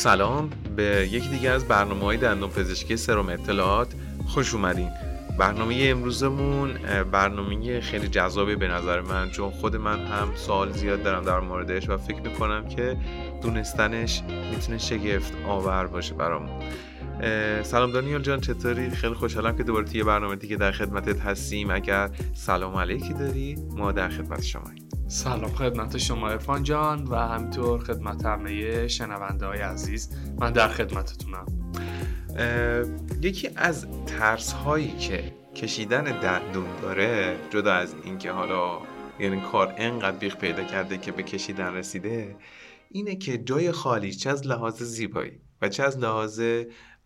سلام. به یکی دیگه از برنامه های دندون پزشکی سرم اطلاعات. خوش اومدین. برنامه امروزمون برنامه خیلی جذابی به نظر من چون خود من هم سوال زیاد دارم در موردش و فکر می‌کنم که دونستنش می‌تونه شگفت آور باشه برامون. سلام دانیال جان چطوری؟ خیلی خوشحالم که دوباره توی برنامه دیگه در خدمتت هستیم. اگر سلام علیکی داری ما در خدمت شما سلام خدمت شما ارفان جان و همینطور خدمت همه شنونده های عزیز. من در خدمتتونم. یکی از ترس هایی که کشیدن دندون داره جدا از اینکه حالا یعنی کار انقدر بیخ پیدا کرده که به کشیدن رسیده اینه که جای خالی چه از لحاظ زیبایی و چه از لحاظ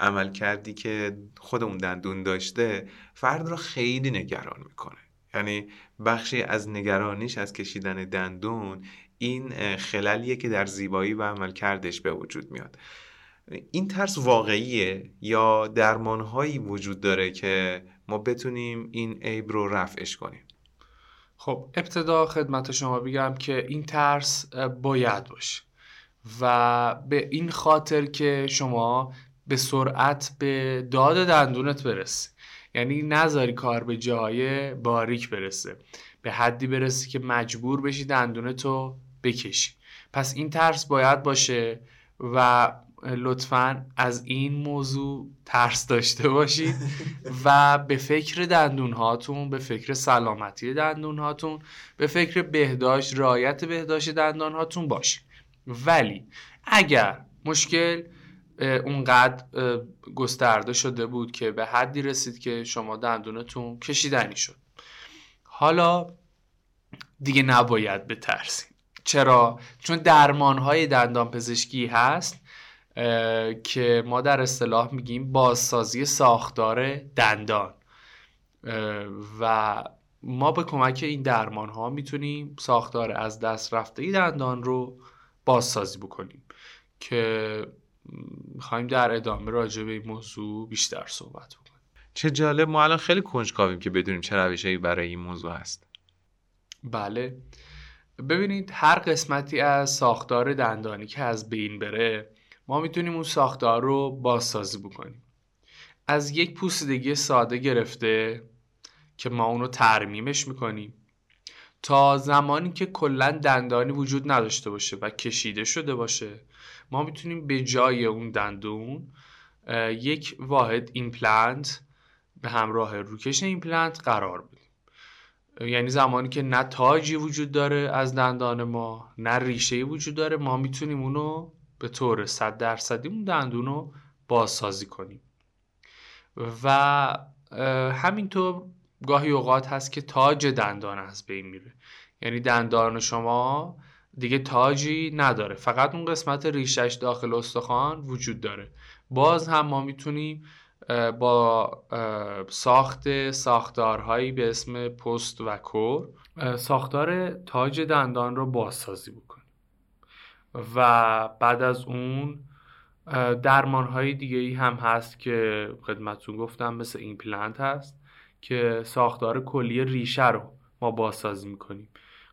عمل کردی که خود اون دندون داشته فرد را خیلی نگران می‌کنه. یعنی بخشی از نگرانیش از کشیدن دندون این خللیه که در زیبایی و عمل کردش به وجود میاد. این ترس واقعیه یا درمانهایی وجود داره که ما بتونیم این عیب رو رفعش کنیم؟ خب ابتدا خدمت شما بگم که این ترس باید باشه و به این خاطر که شما به سرعت به داد دندونت برسی. یعنی نذاری کار به جای باریک برسه. به حدی برسه که مجبور بشی دندونتو بکشی. پس این ترس باید باشه و لطفا از این موضوع ترس داشته باشید و به فکر دندون هاتون به فکر سلامتی دندون هاتون به فکر بهداشت رایت بهداشت دندان هاتون باشید ولی اگر مشکل اونقدر گسترده شده بود که به حدی رسید که شما دندونتون کشیدنی شد. حالا دیگه نباید بترسید چرا؟ چون درمان های دندان پزشکی هست که ما در اصطلاح میگیم بازسازی ساختار دندان. و ما به کمک این درمان ها می‌تونیم ساختار از دست رفته ای دندان رو بازسازی بکنیم که می‌خوایم در ادامه راجع به این موضوع بیشتر صحبت بکنیم. چه جالب ما الان خیلی کنجکاویم که بدونیم چه روشهایی برای این موضوع هست. بله. ببینید هر قسمتی از ساختار دندانی که از بین بره ما می‌تونیم اون ساختار رو بازسازی بکنیم. از یک پوسیدگی ساده گرفته که ما اونو ترمیمش می‌کنیم. تا زمانی که کلا دندانی وجود نداشته باشه و کشیده شده باشه ما می‌تونیم به جای اون دندون یک واحد ایمپلنت به همراه روکش ایمپلنت قرار بدیم. یعنی زمانی که نه تاجی وجود داره از دندان ما نه ریشه وجود داره ما می‌تونیم اونو به طور صد درصدی اون دندون رو بازسازی کنیم. و همینطور گاهی اوقات هست که تاج دندان از بین میره. یعنی دندان شما دیگه تاجی نداره. فقط اون قسمت ریشش داخل استخوان وجود داره. باز هم ما می‌تونیم با ساخت ساختارهایی به اسم پست و کور ساختار تاج دندان رو بازسازی بکنیم. و بعد از اون درمان های دیگه ای هم هست که خدمتتون گفتم مثل ایمپلنت هست. که ساختار کلی ریشه رو ما بازسازی می‌کنیم.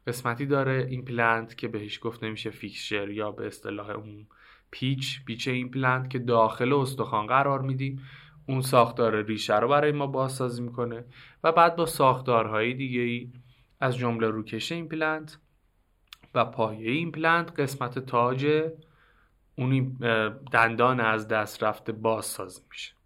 قسمتی داره ایمپلنت که بهش گفته میشه fixture یا به اصطلاح اون پیچ پیچ ایمپلنت که داخل استخوان قرار میدیم. اون ساختار ریشه رو برای ما بازسازی می‌کنه و بعد با ساختارهای دیگه ای از جمله روکش ایمپلنت و پایه ایمپلنت قسمت تاج اون دندان از دست رفته بازسازی میشه.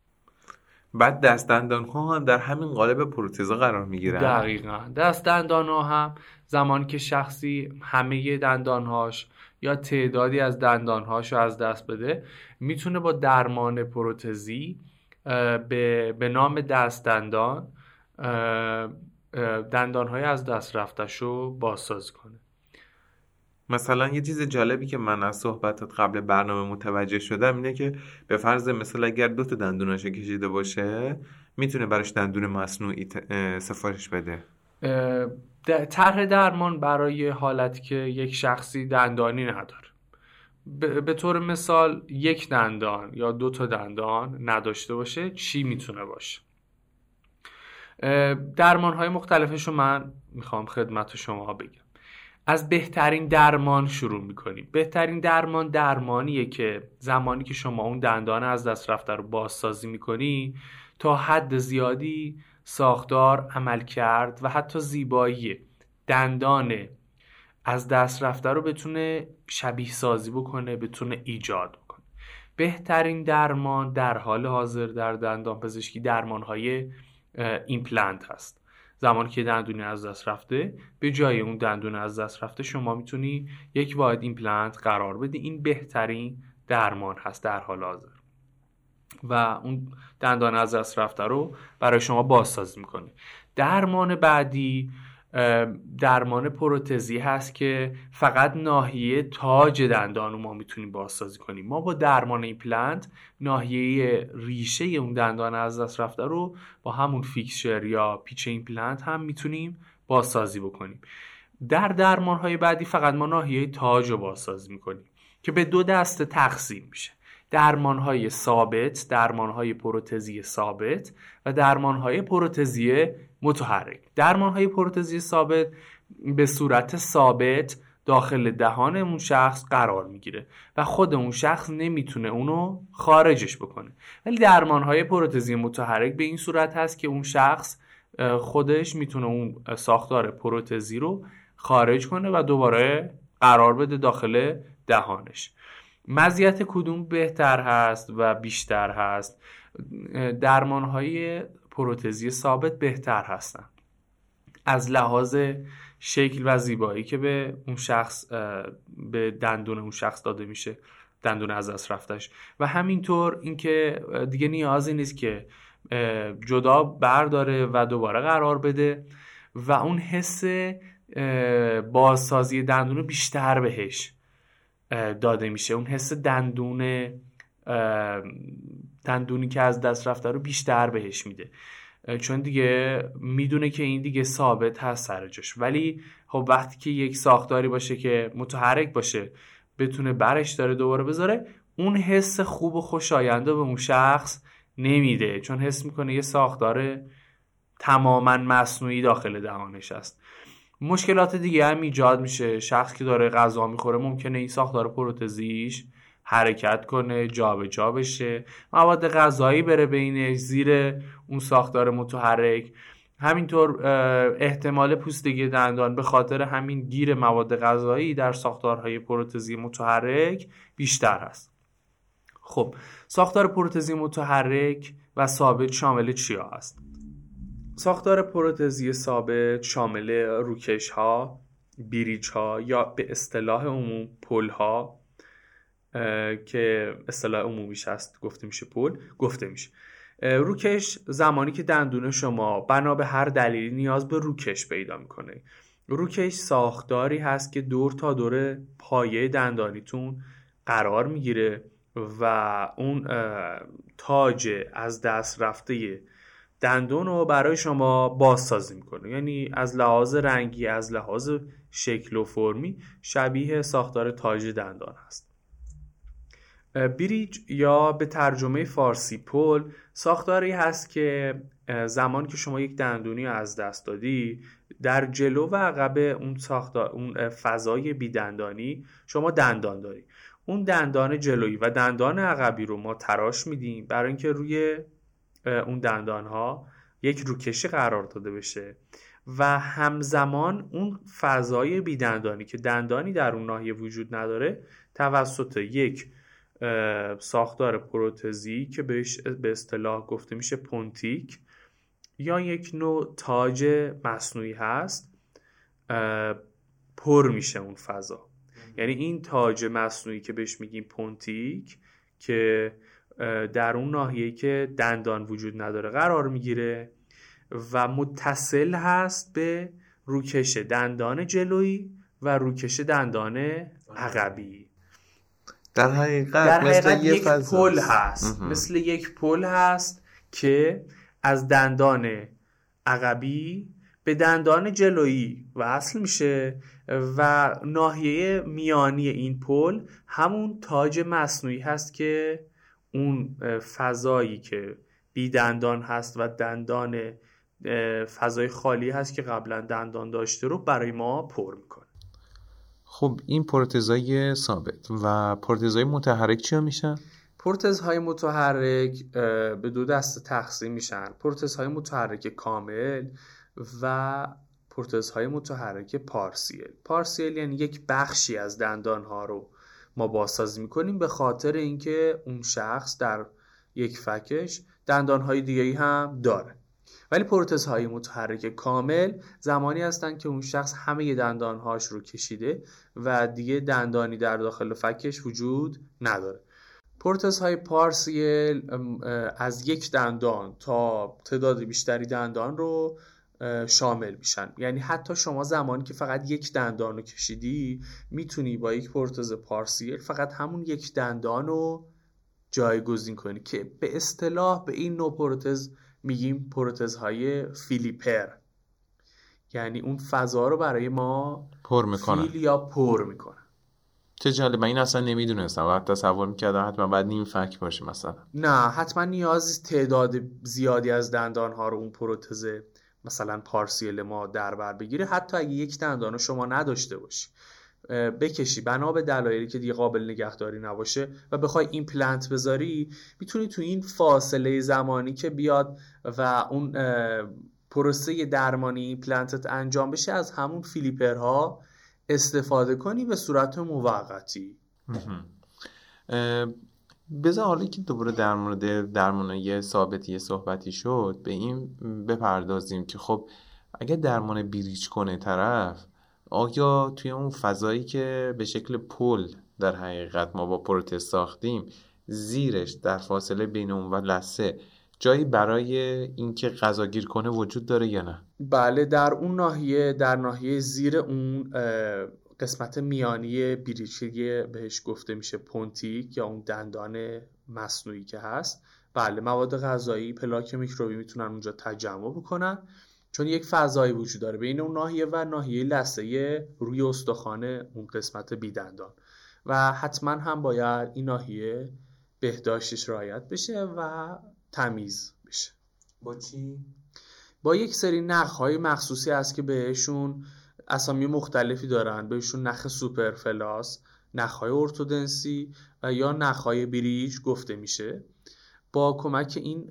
بعد دست دندان ها هم در همین قالب پروتزا قرار می‌گیرن. دقیقا. دست دندان ها هم زمانی که شخصی همه دندانهاش یا تعدادی از دندانهاش رو از دست بده می‌تونه با درمان پروتزی به, به نام دست دندان دندانهای از دست رفتش رو بازسازی کنه. مثلا یه چیز جالبی که من از صحبتات قبل برنامه متوجه شدم اینه که به فرض مثل اگر دو تا دندوناش کشیده باشه می‌تونه براش دندون مصنوعی سفارش بده. طرح درمان برای حالتی که یک شخصی دندانی نداره. به طور مثال یک دندان یا دو تا دندان نداشته باشه چی می‌تونه باشه؟ درمان های مختلفش رو من می‌خوام خدمت شما بگم. از بهترین درمان شروع می‌کنیم. بهترین درمان درمانیه که زمانی که شما اون دندان از دست رفته رو بازسازی می‌کنی تا حد زیادی ساختار عمل کرد و حتی زیبایی دندان از دست رفته رو بتونه شبیه سازی بکنه بتونه ایجاد بکنه. بهترین درمان در حال حاضر در دندان پزشکی درمان های ایمپلنت هست. زمانی که دندونی از دست رفته به جای اون دندون از دست رفته شما می‌تونی یک واحد ایمپلنت قرار بدی. این بهترین درمان هست در حال حاضر. و اون دندان از دست رفته رو برای شما بازسازی می‌کنه. درمان بعدی درمان پروتزی هست که فقط ناحیه تاج دندان رو ما می‌تونیم بازسازی کنیم. ما با درمان ایمپلنت ناحیه ریشه اون دندان از دست رفته رو با همون fixture یا پیچ ایمپلنت هم می‌تونیم بازسازی بکنیم. در درمان های بعدی فقط ما ناحیه تاج رو بازسازی می‌کنیم که به دو دسته تقسیم میشه. درمان های ثابت درمان های پروتزی ثابت و درمان های پروتزی متحرک. درمان های پروتزی ثابت به صورت ثابت داخل دهان اون شخص قرار می‌گیره و خود اون شخص نمی‌تونه اونو خارجش بکنه. ولی درمان های پروتزی متحرک به این صورت هست که اون شخص خودش می‌تونه اون ساختار پروتزی رو خارج کنه و دوباره قرار بده داخل دهانش. مزیت کدوم بهتر هست و بیشتر هست؟ درمان های پروتزی ثابت بهتر هستن. از لحاظ شکل و زیبایی که به اون شخص به دندون اون شخص داده میشه دندون از دست رفتش. و همینطور اینکه دیگه نیازی نیست که جدا برداره و دوباره قرار بده و اون حس بازسازی دندون بیشتر بهش داده میشه. اون حس دندون دندونی که از دست رفته رو بیشتر بهش میده. چون دیگه می‌دونه که این دیگه ثابت هست سر جاش. ولی خب وقتی که یک ساختاری باشه که متحرک باشه بتونه برش داره دوباره بذاره اون حس خوب و خوشاینده به اون شخص نمیده. چون حس می‌کنه یه ساختار تماما مصنوعی داخل دهانش است مشکلات دیگه هم ایجاد میشه. شخص که داره غذا می‌خوره ممکنه این ساختار پروتزیش حرکت کنه جابجا جا بشه. مواد غذایی بره بینش زیر اون ساختار متحرک. همینطور احتمال پوستگی دندان به خاطر همین گیر مواد غذایی در ساختارهای پروتزی متحرک بیشتر است. خب ساختار پروتزی متحرک و ثابت شامل چیا است؟ ساختار پروتزی ثابت شامل روکش ها بیریچ ها یا به اصطلاح عموم پل ها که اصطلاح عمومیش هست گفته میشه پل گفته میشه. روکش زمانی که دندون شما بنا به هر دلیلی نیاز به روکش پیدا می‌کنه. روکش ساختاری هست که دور تا دور پایه دندانیتون قرار می‌گیره و اون تاج از دست رفته دندون رو برای شما بازسازی می‌کنه. یعنی از لحاظ رنگی از لحاظ شکل و فرمی شبیه ساختار تاج دندان هست. بریج یا به ترجمه فارسی پل ساختاری هست که زمانی که شما یک دندونی از دست دادی در جلو و عقب اون اون فضای بیدندانی شما دندان داری. اون دندان جلویی و دندان عقبی رو ما تراش میدیم برای اینکه روی اون دندان ها یک روکشی قرار داده بشه و همزمان اون فضای بیدندانی که دندانی در اون ناحیه وجود نداره توسط یک ساختار پروتزی که بهش به اصطلاح گفته میشه پونتیک. یا یک نوع تاج مصنوعی هست. پر میشه اون فضا. یعنی این تاج مصنوعی که بهش میگیم پونتیک که در اون ناحیه که دندان وجود نداره قرار می‌گیره و متصل هست به روکش دندان جلویی و روکش دندان عقبی در حقیقت, در حقیقت یک پل هست. مثل یک پل هست که از دندان عقبی به دندان جلویی وصل میشه و ناحیه میانی این پل همون تاج مصنوعی هست که اون فضایی که بی دندان هست و دندان فضای خالی هست که قبلا دندان داشته رو برای ما پر می‌کنه. خب این پروتزای ثابت و پروتزای متحرک چیا میشن؟ پروتزهای متحرک به دو دسته تقسیم میشن. پروتزهای متحرک کامل و پروتزهای متحرک پارسیل. پارسیل یعنی یک بخشی از دندانها رو ما بازسازی می‌کنیم به خاطر اینکه اون شخص در یک فکش دندانهای دیگه هم داره. ولی پروتزهای متحرک کامل زمانی هستند که اون شخص همه دندانهاش رو کشیده و دیگه دندانی در داخل فکش وجود نداره. پروتزهای پارسیل از یک دندان تا تعداد بیشتری دندان رو شامل میشن. یعنی حتی شما زمانی که فقط یک دندان رو کشیدی می‌تونی با یک پروتز پارسیل فقط همون یک دندان رو جایگزین کنی که به اصطلاح به این نوع پروتز میگیم پروتزهای فیلیپر. یعنی اون فضا رو برای ما پر می‌کنن. فیل یا پر می‌کنن. چه جالب من این اصلا نمی‌دونستم. و تصور می‌کردم حتما باید نیم فک باشه مثلا. نه حتما نیاز تعداد زیادی از دندان ها رو اون پروتز مثلا پارسیل ما در بر بگیره. حتی اگه یک دندان شما نداشته باشی. بکشی. بنا به دلایلی که دیگه قابل نگهداری نباشه و بخوای این پلنت بذاری می‌تونی تو این فاصله زمانی که بیاد و اون پروسه درمانی پلنتت انجام بشه از همون فیلیپرها استفاده کنی به صورت موقتی. بذار حالا که دوباره در مورد ثابتی صحبتی شد به این بپردازیم که خب اگر درمان بریج کنه طرف آیا توی اون فضایی که به شکل پل در حقیقت ما با پروتز ساختیم زیرش در فاصله بین اون و لسه جایی برای اینکه غذا گیر کنه وجود داره یا نه؟ بله در اون ناحیه در ناحیه زیر اون قسمت میانی بریچی بهش گفته میشه پونتیک یا اون دندان مصنوعی که هست. بله مواد غذایی پلاک میکروبی می‌تونن اونجا تجمع بکنن. چون یک فضایی وجود داره. بین اون ناحیه و ناحیه لثه روی استخوان اون قسمت بیدندان. و حتما هم باید این ناحیه بهداشتش رعایت بشه و تمیز بشه. با چی؟ با یک سری نخ های مخصوصی هست که بهشون اسامی مختلفی دارن. بهشون نخ سوپر فلاس نخ های ارتودنسی و یا نخ های بریج گفته میشه. با کمک این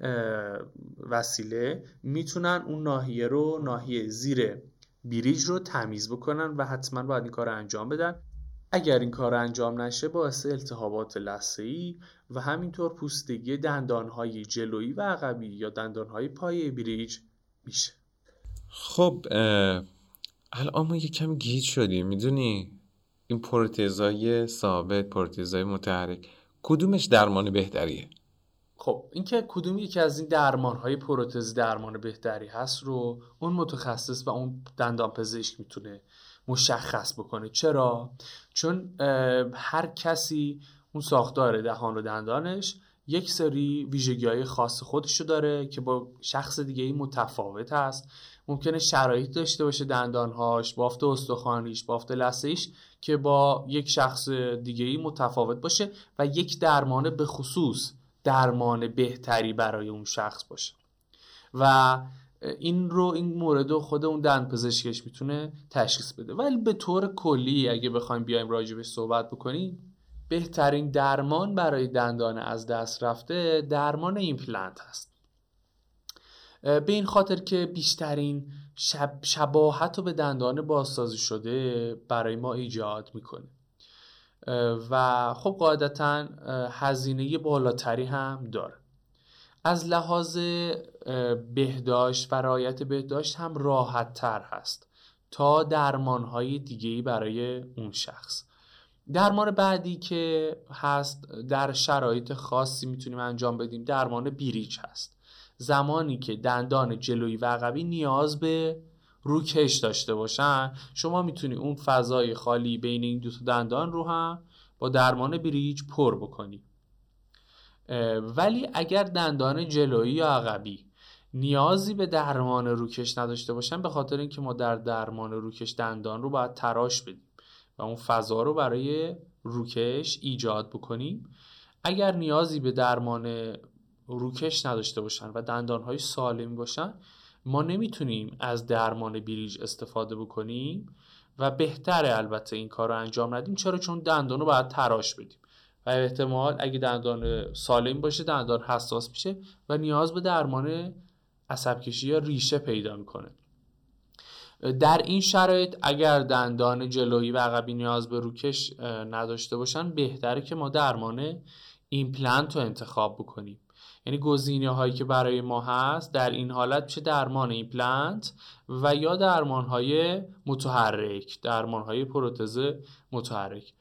وسیله می‌تونن اون ناحیه رو ناحیه زیر بریج رو تمیز بکنن و حتما باید این کار رو انجام بدن. اگر این کار انجام نشه باعث التهابات ای و همینطور پوستگی دندانهای جلویی و عقبی یا دندانهای پای بریج میشه. خب الان ما یکم گیج شدیم می‌دونی؟ این پروتزای ثابت پروتزای متحرک کدومش درمان بهتریه؟ خب اینکه کدوم یکی از این درمان های پروتز درمان بهتری هست رو اون متخصص و اون دندان پزشک می‌تونه مشخص بکنه. چرا؟ چون هر کسی اون ساختار دهان و دندانش یک سری ویژگی های خاص خودشو داره که با شخص دیگه ای متفاوت هست. ممکنه شرایط داشته باشه دندانهاش بافت استخوانیش بافت لثه‌ش که با یک شخص دیگه ای متفاوت باشه و یک درمان به خصوص درمان بهتری برای اون شخص باشه. و این رو این مورد رو خود اون دندان پزشکش می‌تونه تشخیص بده. ولی به طور کلی اگه بخوایم بیایم راجبش صحبت بکنیم بهترین درمان برای دندان از دست رفته درمان ایمپلنت هست. به این خاطر که بیشترین شب شباهت رو به دندان بازسازی شده برای ما ایجاد می‌کنه. و خب قاعدتا هزینه بالاتری هم داره. از لحاظ بهداشت و رعایت بهداشت هم راحت تر هست تا درمان های دیگه برای اون شخص. درمان بعدی که هست در شرایط خاصی می‌تونیم انجام بدیم درمان بیریج هست. زمانی که دندان جلویی و عقبی نیاز به روکش داشته باشن شما می‌تونی اون فضای خالی بین این دو دندان رو هم با درمان بریج پر بکنی. ولی اگر دندان جلویی یا عقبی نیازی به درمان روکش نداشته باشن به خاطر اینکه ما در درمان روکش دندان رو باید تراش بدیم و اون فضا رو برای روکش ایجاد بکنیم. اگر نیازی به درمان روکش نداشته باشن و دندانهای سالمی باشن ما نمی‌تونیم از درمان بریج استفاده بکنیم و بهتره البته این کار رو انجام ندیم. چرا؟ چون دندان رو باید تراش بدیم. و احتمال اگه دندان سالم باشه دندان حساس میشه و نیاز به درمان عصب کشی یا ریشه پیدا می‌کنه. در این شرایط اگر دندان جلویی و عقبی نیاز به روکش نداشته باشن بهتره که ما درمان ایمپلنت رو انتخاب بکنیم. یعنی گزینه هایی که برای ما هست در این حالت میشه درمان ایمپلنت و یا درمان های متحرک درمان های پروتز متحرک.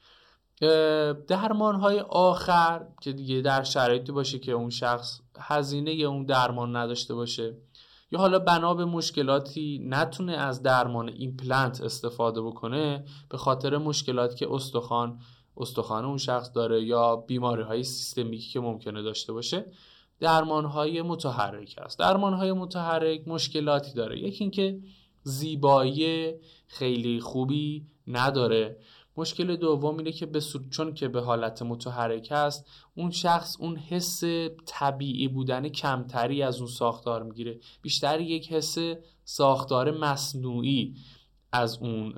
درمان های آخر که دیگه در شرایطی باشه که اون شخص هزینه اون درمان نداشته باشه یا حالا بنا به مشکلاتی نتونه از درمان ایمپلنت استفاده بکنه به خاطر مشکلاتی که استخوان استخوان اون شخص داره یا بیماری های سیستمیکی که ممکنه داشته باشه درمان های متحرک است. درمان های متحرک مشکلاتی داره. یکی اینکه زیبایی خیلی خوبی نداره. مشکل دوم اینه که به چون که به حالت متحرک است اون شخص اون حس طبیعی بودن کمتری از اون ساختار می‌گیره. بیشتر یک حس ساختار مصنوعی از اون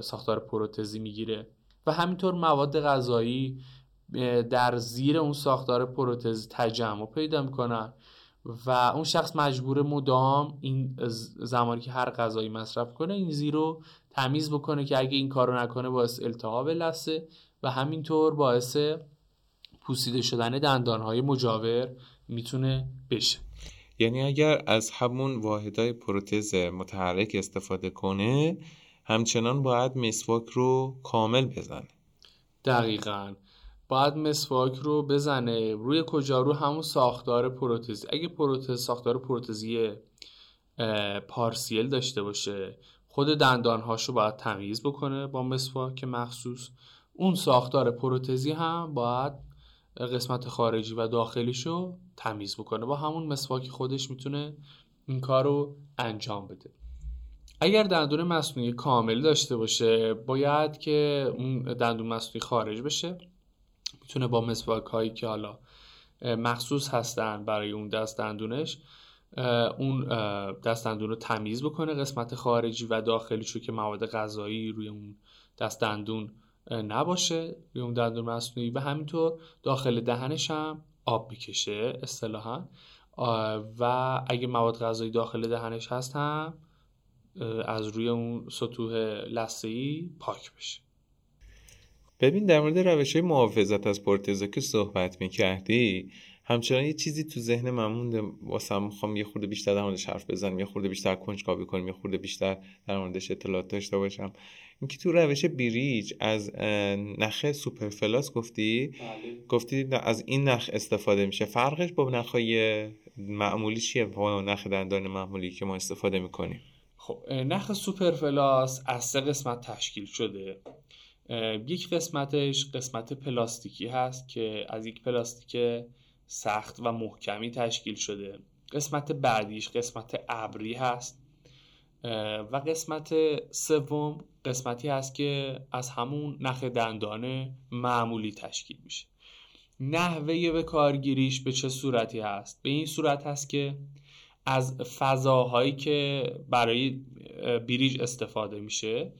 ساختار پروتزی می‌گیره. و همینطور مواد غذایی در زیر اون ساختار پروتز تجمع پیدا می‌کنن و اون شخص مجبور مدام این زمانی که هر غذایی مصرف کنه این زیر رو تمیز بکنه که اگه این کارو نکنه باعث التهاب لثه و همینطور باعث پوسیده شدن دندانهای مجاور می‌تونه بشه. یعنی اگر از همون واحدهای پروتز متحرک استفاده کنه همچنان باید مسواک رو کامل بزنه. دقیقا. باید مسواک رو بزنه. روی کجا؟ رو همون ساختار پروتزی اگه پروتز ساختار پروتزی پارسیل داشته باشه خود دندانهاش رو باید تمیز بکنه با مسواک مخصوص. اون ساختار پروتزی هم باید قسمت خارجی و داخلیش رو تمیز بکنه. با همون مسواک خودش می‌تونه این کار رو انجام بده. اگر دندون مصنوعی کامل داشته باشه باید که اون دندون مصنوعی خارج بشه. می‌تونه با مسواک هایی که حالا مخصوص هستن برای اون دست دندونش اون دست دندون رو تمیز بکنه قسمت خارجی و داخلی چون که مواد غذایی روی اون دست دندون نباشه روی اون دندون مصنوعی. و همینطور داخل دهنش هم آب بکشه اصطلاحا. و اگه مواد غذایی داخل دهنش هست هم از روی اون سطوح لثه‌ای پاک بشه. ببین در مورد روش های محافظت از پورتزا که صحبت می‌کردی همچنان یه چیزی تو ذهن من مونده. واسه می‌خوام یه خورده بیشتر در موردش حرف بزنم یه خورده بیشتر کنجکاوی کنیم یه خورده بیشتر در موردش اطلاعات داشته باشم. اینکه تو روش bridge از نخ super floss گفتی؟ بله. گفتی از این نخ استفاده میشه. فرقش با نخهای معمولی چیه؟ با نخ دندان معمولی که ما استفاده می‌کنیم. خب نخ super floss از سه قسمت تشکیل شده. یک قسمتش قسمت پلاستیکی هست که از یک پلاستیک سخت و محکمی تشکیل شده. قسمت بعدیش قسمت ابری هست. و قسمت سوم قسمتی هست که از همون نخ دندان معمولی تشکیل میشه. نحوه به کارگیریش به چه صورتی هست؟ به این صورت هست که از فضاهایی که برای بریج استفاده میشه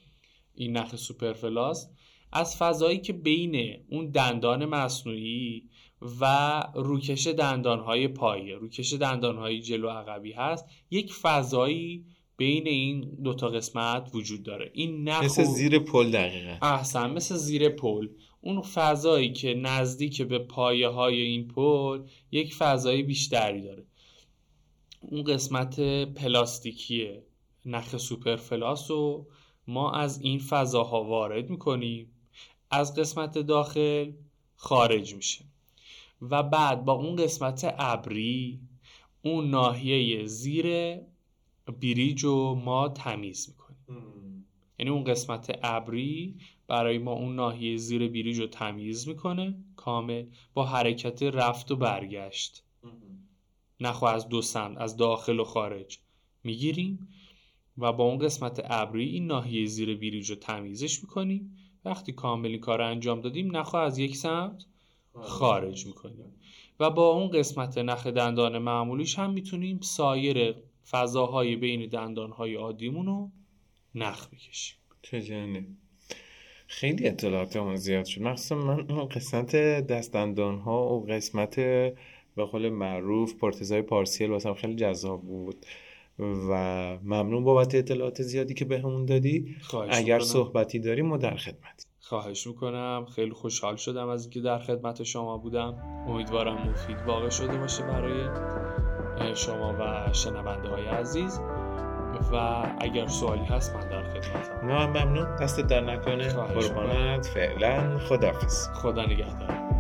این نخ سوپرفلاس از فضایی که بین اون دندان مصنوعی و روکش دندانهای پایه روکش دندانهای جلو عقبی هست یک فضایی بین این دوتا قسمت وجود داره. این نخ مثل زیر پل دقیقا. احسن مثل زیر پل. اون فضایی که نزدیک به پایه های این پل یک فضای بیشتری داره. اون قسمت پلاستیکی نخ سوپرفلاس رو ما از این فضاها وارد می‌کنیم. از قسمت داخل خارج میشه. و بعد با اون قسمت ابری اون ناحیه زیر بریج رو ما تمیز می‌کنیم. یعنی اون قسمت ابری برای ما اون ناحیه زیر بریج رو تمیز می‌کنه. کامل با حرکت رفت و برگشت. نخوا از دو سمت از داخل و خارج می‌گیریم. و با اون قسمت ابری این ناحیه زیر بریج رو تمیزش می‌کنیم. وقتی کاملی کار انجام دادیم نخوا از یک سمت خارج. می‌کنیم. و با اون قسمت نخ دندان معمولیش هم می‌تونیم سایر فضاهای بین دندانهای عادیمون رو نخ بکشیم. چه خیلی اطلاعات همون زیاد شد. مخصوصا من اون قسمت دستندان ها و قسمت به قول معروف پرتزای پارسیل واسم خیلی جذاب بود. و ممنون بابت اطلاعات زیادی که بهمون به دادی اگر می‌کنم. صحبتی داری ما در خدمت. خواهش می‌کنم. خیلی خوشحال شدم از اینکه در خدمت شما بودم. امیدوارم مفید واقع شده باشه برای شما و شنونده های عزیز. و اگر سوالی هست من در خدمتم. نه ممنون. دست در نکنه. قربانت. فعلا خدافز خدا نگهدار.